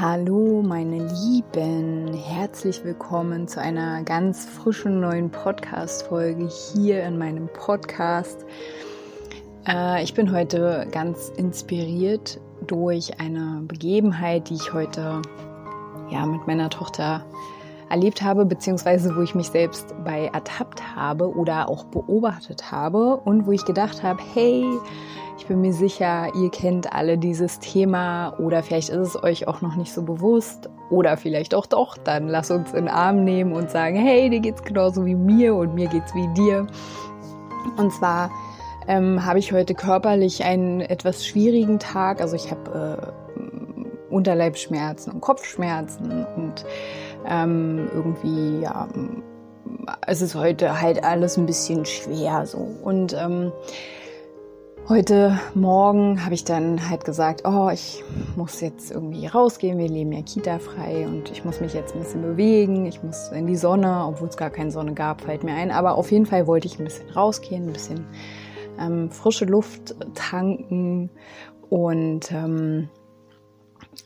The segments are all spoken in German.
Hallo meine Lieben, herzlich willkommen zu einer ganz frischen neuen Podcast-Folge hier in meinem Podcast. Äh, ich bin heute ganz inspiriert durch eine Begebenheit, die ich heute ja, mit meiner Tochter erlebt habe, beziehungsweise wo ich mich selbst bei ertappt habe oder auch beobachtet habe und wo ich gedacht habe, hey, ich bin mir sicher, ihr kennt alle dieses Thema oder vielleicht ist es euch auch noch nicht so bewusst oder vielleicht auch doch, dann lass uns in den Arm nehmen und sagen, hey, dir geht's genauso wie mir und mir geht's wie dir. Und zwar ähm, habe ich heute körperlich einen etwas schwierigen Tag. Also ich habe äh, Unterleibschmerzen und Kopfschmerzen und ähm, irgendwie, ja, es ist heute halt alles ein bisschen schwer so. Und ähm, heute Morgen habe ich dann halt gesagt, oh, ich muss jetzt irgendwie rausgehen, wir leben ja Kita-frei und ich muss mich jetzt ein bisschen bewegen, ich muss in die Sonne, obwohl es gar keine Sonne gab, fällt mir ein. Aber auf jeden Fall wollte ich ein bisschen rausgehen, ein bisschen ähm, frische Luft tanken und ähm,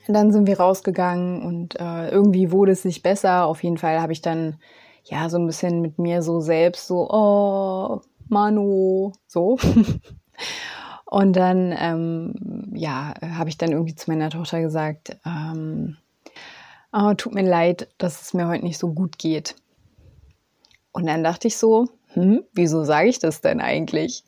dann sind wir rausgegangen und äh, irgendwie wurde es nicht besser. Auf jeden Fall habe ich dann ja so ein bisschen mit mir so selbst so, oh, Manu, so. und dann, ähm, ja, habe ich dann irgendwie zu meiner Tochter gesagt, ähm, oh, tut mir leid, dass es mir heute nicht so gut geht. Und dann dachte ich so, hm, wieso sage ich das denn eigentlich?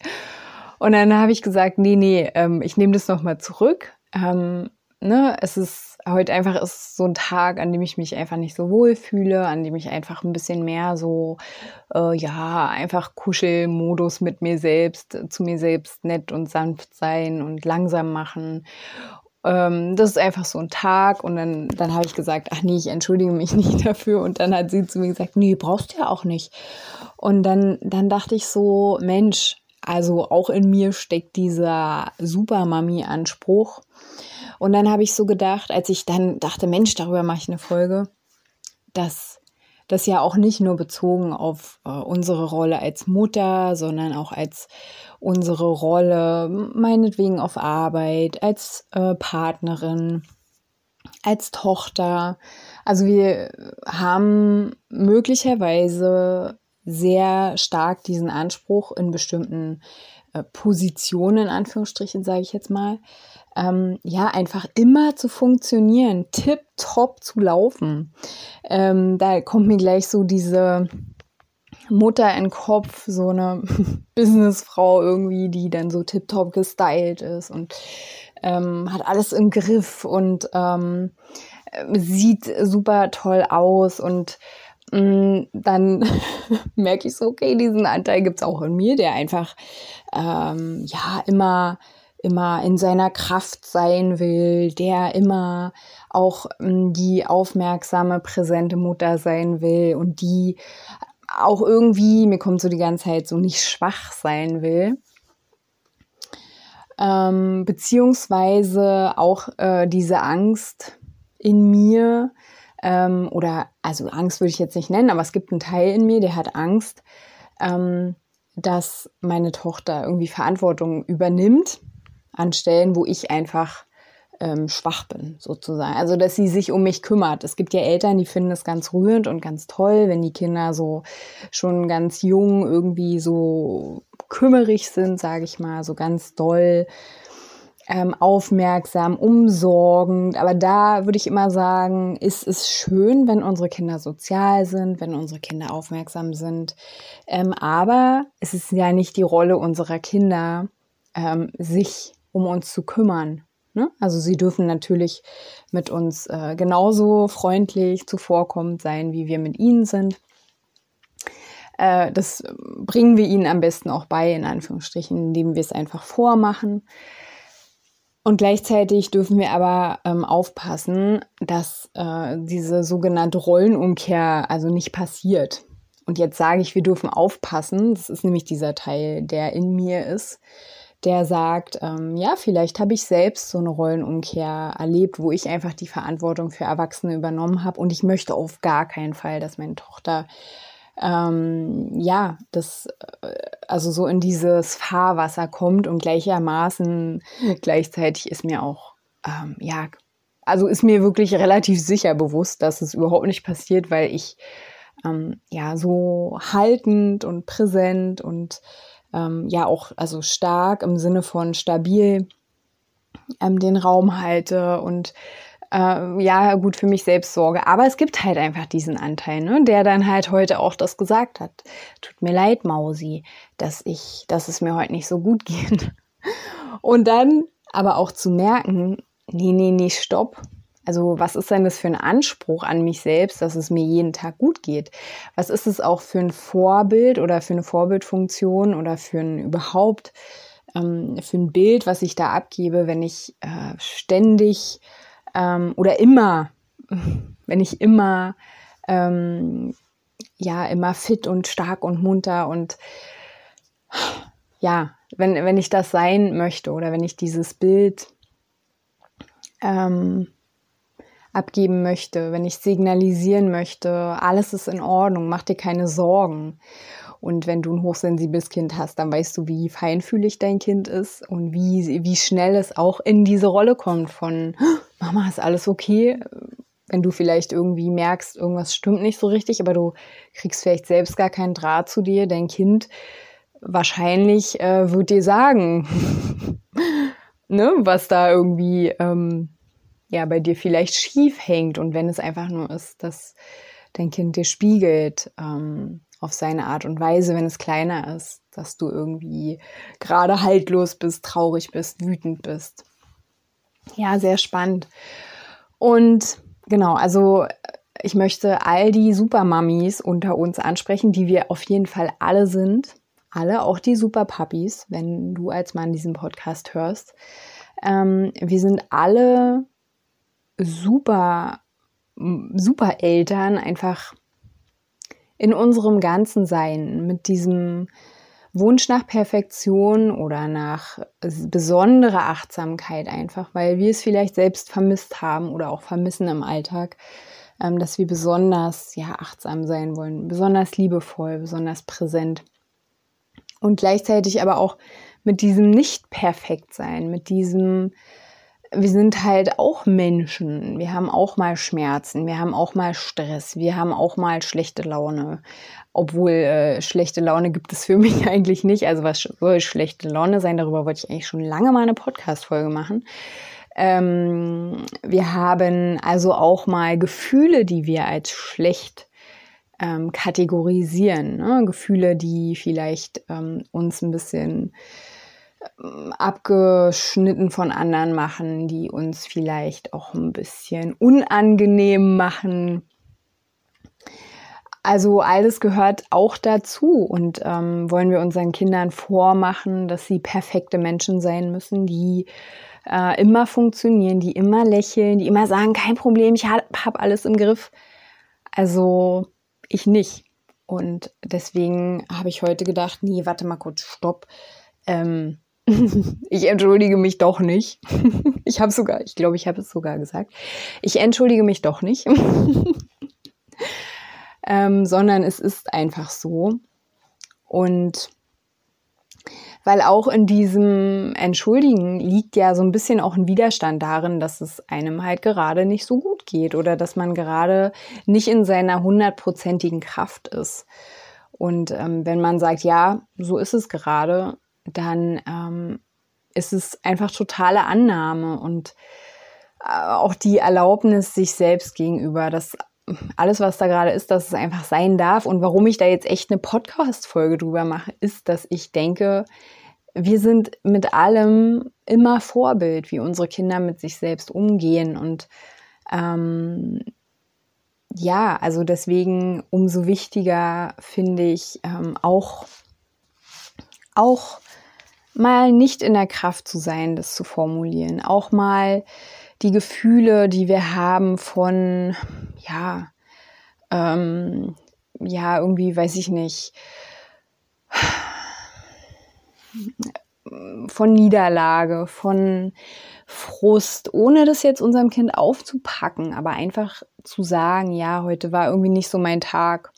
Und dann habe ich gesagt, nee, nee, ähm, ich nehme das nochmal zurück. Ähm, ne, es ist heute einfach ist so ein Tag, an dem ich mich einfach nicht so wohl fühle, an dem ich einfach ein bisschen mehr so, äh, ja, einfach Kuschelmodus mit mir selbst, zu mir selbst nett und sanft sein und langsam machen. Ähm, das ist einfach so ein Tag und dann, dann habe ich gesagt, ach nee, ich entschuldige mich nicht dafür und dann hat sie zu mir gesagt, nee, brauchst du ja auch nicht. Und dann, dann dachte ich so, Mensch, also auch in mir steckt dieser Super-Mami-Anspruch. Und dann habe ich so gedacht, als ich dann dachte, Mensch, darüber mache ich eine Folge, dass das ja auch nicht nur bezogen auf äh, unsere Rolle als Mutter, sondern auch als unsere Rolle, meinetwegen auf Arbeit, als äh, Partnerin, als Tochter. Also wir haben möglicherweise sehr stark diesen Anspruch in bestimmten äh, Positionen, in Anführungsstrichen, sage ich jetzt mal, ähm, ja, einfach immer zu funktionieren, tipptopp zu laufen. Ähm, da kommt mir gleich so diese Mutter in Kopf, so eine Businessfrau irgendwie, die dann so tipptopp gestylt ist und ähm, hat alles im Griff und ähm, sieht super toll aus und dann merke ich so, okay, diesen Anteil gibt es auch in mir, der einfach ähm, ja immer immer in seiner Kraft sein will, der immer auch ähm, die aufmerksame, präsente Mutter sein will und die auch irgendwie, mir kommt so die ganze Zeit so nicht schwach sein will. Ähm, beziehungsweise auch äh, diese Angst in mir, ähm, oder also Angst würde ich jetzt nicht nennen, aber es gibt einen Teil in mir, der hat Angst, ähm, dass meine Tochter irgendwie Verantwortung übernimmt an Stellen, wo ich einfach ähm, schwach bin, sozusagen. Also, dass sie sich um mich kümmert. Es gibt ja Eltern, die finden es ganz rührend und ganz toll, wenn die Kinder so schon ganz jung irgendwie so kümmerig sind, sage ich mal, so ganz doll ähm, aufmerksam, umsorgend. Aber da würde ich immer sagen, ist es schön, wenn unsere Kinder sozial sind, wenn unsere Kinder aufmerksam sind. Ähm, aber es ist ja nicht die Rolle unserer Kinder, ähm, sich um uns zu kümmern. Ne? Also sie dürfen natürlich mit uns äh, genauso freundlich zuvorkommend sein, wie wir mit ihnen sind. Äh, das bringen wir ihnen am besten auch bei, in Anführungsstrichen, indem wir es einfach vormachen. Und gleichzeitig dürfen wir aber ähm, aufpassen, dass äh, diese sogenannte Rollenumkehr also nicht passiert. Und jetzt sage ich, wir dürfen aufpassen. Das ist nämlich dieser Teil, der in mir ist, der sagt, ähm, ja, vielleicht habe ich selbst so eine Rollenumkehr erlebt, wo ich einfach die Verantwortung für Erwachsene übernommen habe. Und ich möchte auf gar keinen Fall, dass meine Tochter ähm, ja, das äh, also so in dieses Fahrwasser kommt und gleichermaßen gleichzeitig ist mir auch, ähm, ja, also ist mir wirklich relativ sicher bewusst, dass es überhaupt nicht passiert, weil ich ähm, ja so haltend und präsent und ähm, ja auch also stark im Sinne von stabil ähm, den Raum halte und äh, ja gut für mich selbst sorge. Aber es gibt halt einfach diesen Anteil, ne, der dann halt heute auch das gesagt hat. Tut mir leid, Mausi, dass ich, dass es mir heute nicht so gut geht. Und dann aber auch zu merken, nee, nee, nee, stopp. Also was ist denn das für ein Anspruch an mich selbst, dass es mir jeden Tag gut geht? Was ist es auch für ein Vorbild oder für eine Vorbildfunktion oder für ein überhaupt ähm, für ein Bild, was ich da abgebe, wenn ich äh, ständig ähm, oder immer, wenn ich immer, ähm, ja, immer fit und stark und munter und ja, wenn, wenn ich das sein möchte oder wenn ich dieses Bild ähm, abgeben möchte, wenn ich signalisieren möchte, alles ist in Ordnung, mach dir keine Sorgen. Und wenn du ein hochsensibles Kind hast, dann weißt du, wie feinfühlig dein Kind ist und wie, wie schnell es auch in diese Rolle kommt von Mama, ist alles okay? Wenn du vielleicht irgendwie merkst, irgendwas stimmt nicht so richtig, aber du kriegst vielleicht selbst gar keinen Draht zu dir, dein Kind wahrscheinlich äh, wird dir sagen, ne, was da irgendwie ähm, ja bei dir vielleicht schief hängt. Und wenn es einfach nur ist, dass dein Kind dir spiegelt, ähm, auf seine Art und Weise, wenn es kleiner ist, dass du irgendwie gerade haltlos bist, traurig bist, wütend bist. Ja, sehr spannend. Und genau, also ich möchte all die Supermammis unter uns ansprechen, die wir auf jeden Fall alle sind. Alle, auch die Superpuppies, wenn du als Mann diesen Podcast hörst. Ähm, wir sind alle super, super Eltern, einfach in unserem ganzen Sein mit diesem Wunsch nach Perfektion oder nach besonderer Achtsamkeit einfach, weil wir es vielleicht selbst vermisst haben oder auch vermissen im Alltag, ähm, dass wir besonders ja achtsam sein wollen, besonders liebevoll, besonders präsent. Und gleichzeitig aber auch mit diesem nicht perfekt sein, mit diesem wir sind halt auch Menschen. Wir haben auch mal Schmerzen, wir haben auch mal Stress, wir haben auch mal schlechte Laune. Obwohl äh, schlechte Laune gibt es für mich eigentlich nicht. Also was soll schlechte Laune sein? Darüber wollte ich eigentlich schon lange mal eine Podcast-Folge machen. Ähm, wir haben also auch mal Gefühle, die wir als schlecht ähm, kategorisieren. Ne? Gefühle, die vielleicht ähm, uns ein bisschen abgeschnitten von anderen machen, die uns vielleicht auch ein bisschen unangenehm machen. Also alles gehört auch dazu und ähm, wollen wir unseren Kindern vormachen, dass sie perfekte Menschen sein müssen, die äh, immer funktionieren, die immer lächeln, die immer sagen, kein Problem, ich habe hab alles im Griff. Also ich nicht. Und deswegen habe ich heute gedacht, nee, warte mal kurz, stopp. Ähm, ich entschuldige mich doch nicht. Ich habe sogar, ich glaube, ich habe es sogar gesagt. Ich entschuldige mich doch nicht. ähm, sondern es ist einfach so. Und weil auch in diesem Entschuldigen liegt ja so ein bisschen auch ein Widerstand darin, dass es einem halt gerade nicht so gut geht oder dass man gerade nicht in seiner hundertprozentigen Kraft ist. Und ähm, wenn man sagt, ja, so ist es gerade, dann ähm, ist es einfach totale Annahme und äh, auch die Erlaubnis sich selbst gegenüber, dass alles, was da gerade ist, dass es einfach sein darf. Und warum ich da jetzt echt eine Podcast-Folge drüber mache, ist, dass ich denke, wir sind mit allem immer Vorbild, wie unsere Kinder mit sich selbst umgehen. Und ähm, ja, also deswegen umso wichtiger finde ich ähm, auch, auch mal nicht in der Kraft zu sein, das zu formulieren. Auch mal die Gefühle, die wir haben von, ja, ähm, ja, irgendwie, weiß ich nicht, von Niederlage, von Frust, ohne das jetzt unserem Kind aufzupacken, aber einfach zu sagen, ja, heute war irgendwie nicht so mein Tag.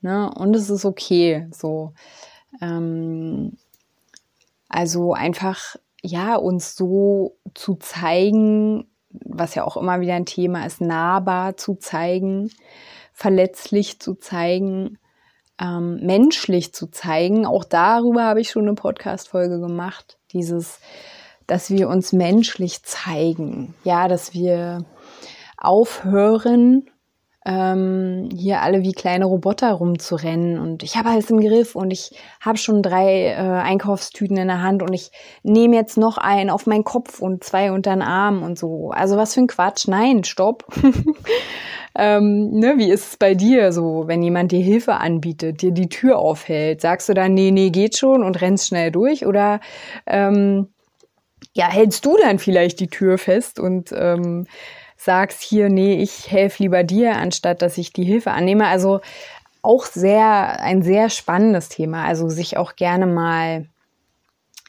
Ne? Und es ist okay. So. Ähm, also einfach, ja, uns so zu zeigen, was ja auch immer wieder ein Thema ist, nahbar zu zeigen, verletzlich zu zeigen, ähm, menschlich zu zeigen. Auch darüber habe ich schon eine Podcast-Folge gemacht. Dieses, dass wir uns menschlich zeigen. Ja, dass wir aufhören, ähm, hier alle wie kleine Roboter rumzurennen und ich habe alles im Griff und ich habe schon drei äh, Einkaufstüten in der Hand und ich nehme jetzt noch einen auf meinen Kopf und zwei unter den Arm und so. Also was für ein Quatsch. Nein, stopp. ähm, ne, wie ist es bei dir so, wenn jemand dir Hilfe anbietet, dir die Tür aufhält? Sagst du dann, nee, nee, geht schon und rennst schnell durch oder ähm, ja, hältst du dann vielleicht die Tür fest und ähm, sagst hier, nee, ich helfe lieber dir, anstatt dass ich die Hilfe annehme. Also auch sehr, ein sehr spannendes Thema. Also sich auch gerne mal,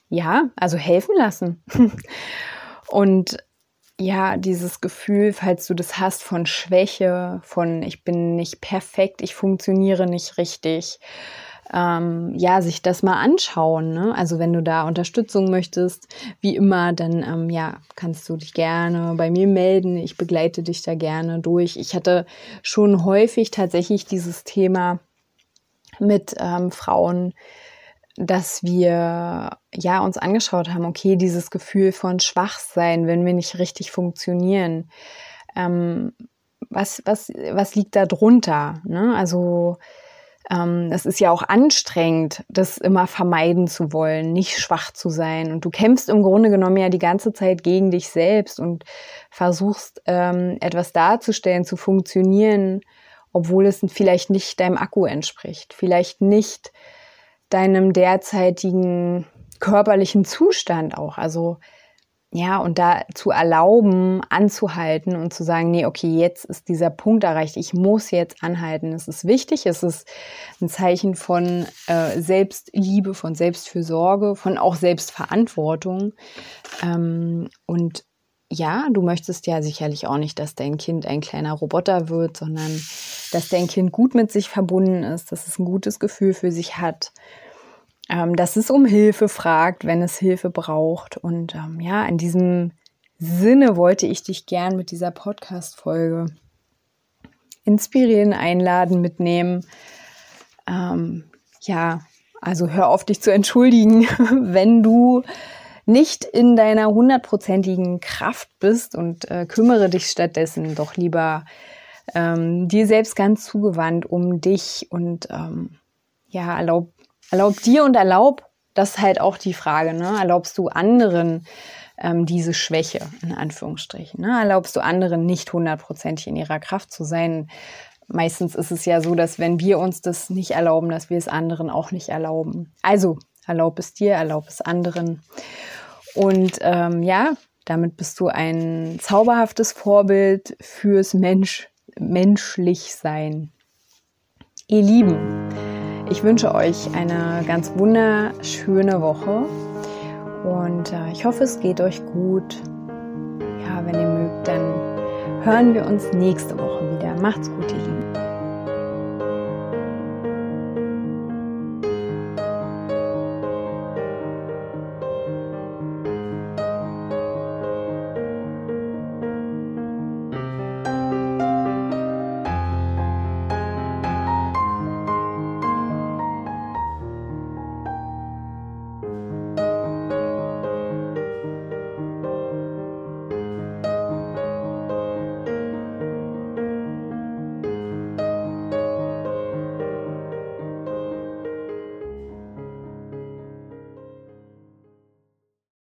ja, also helfen lassen. Und ja, dieses Gefühl, falls du das hast von Schwäche, von ich bin nicht perfekt, ich funktioniere nicht richtig, ähm, ja, sich das mal anschauen. Ne? Also wenn du da Unterstützung möchtest, wie immer, dann ähm, ja, kannst du dich gerne bei mir melden. Ich begleite dich da gerne durch. Ich hatte schon häufig tatsächlich dieses Thema mit ähm, Frauen, dass wir ja uns angeschaut haben, okay, dieses Gefühl von Schwachsein, wenn wir nicht richtig funktionieren. Ähm, was, was, was liegt da drunter? Ne? Also ähm, es ist ja auch anstrengend, das immer vermeiden zu wollen, nicht schwach zu sein. Und du kämpfst im Grunde genommen ja die ganze Zeit gegen dich selbst und versuchst ähm, etwas darzustellen, zu funktionieren, obwohl es vielleicht nicht deinem Akku entspricht, vielleicht nicht deinem derzeitigen körperlichen Zustand auch. Also ja, und da zu erlauben, anzuhalten und zu sagen, nee, okay, jetzt ist dieser Punkt erreicht, ich muss jetzt anhalten. Es ist wichtig, es ist ein Zeichen von äh, Selbstliebe, von Selbstfürsorge, von auch Selbstverantwortung. Ähm, und ja, du möchtest ja sicherlich auch nicht, dass dein Kind ein kleiner Roboter wird, sondern dass dein Kind gut mit sich verbunden ist, dass es ein gutes Gefühl für sich hat ähm, dass es um Hilfe fragt, wenn es Hilfe braucht. Und ähm, ja, in diesem Sinne wollte ich dich gern mit dieser Podcast-Folge inspirieren, einladen, mitnehmen. Ähm, ja, also hör auf dich zu entschuldigen, wenn du nicht in deiner hundertprozentigen Kraft bist und äh, kümmere dich stattdessen doch lieber ähm, dir selbst ganz zugewandt um dich und ähm, ja, erlaub Erlaub dir und erlaub, das ist halt auch die Frage, ne? Erlaubst du anderen ähm, diese Schwäche, in Anführungsstrichen? Ne? Erlaubst du anderen nicht hundertprozentig in ihrer Kraft zu sein? Meistens ist es ja so, dass wenn wir uns das nicht erlauben, dass wir es anderen auch nicht erlauben. Also erlaub es dir, erlaub es anderen. Und ähm, ja, damit bist du ein zauberhaftes Vorbild fürs Mensch, menschlich sein. Ihr Lieben, ich wünsche euch eine ganz wunderschöne Woche und äh, ich hoffe, es geht euch gut. Ja, wenn ihr mögt, dann hören wir uns nächste Woche wieder. Macht's gut, ihr Lieben.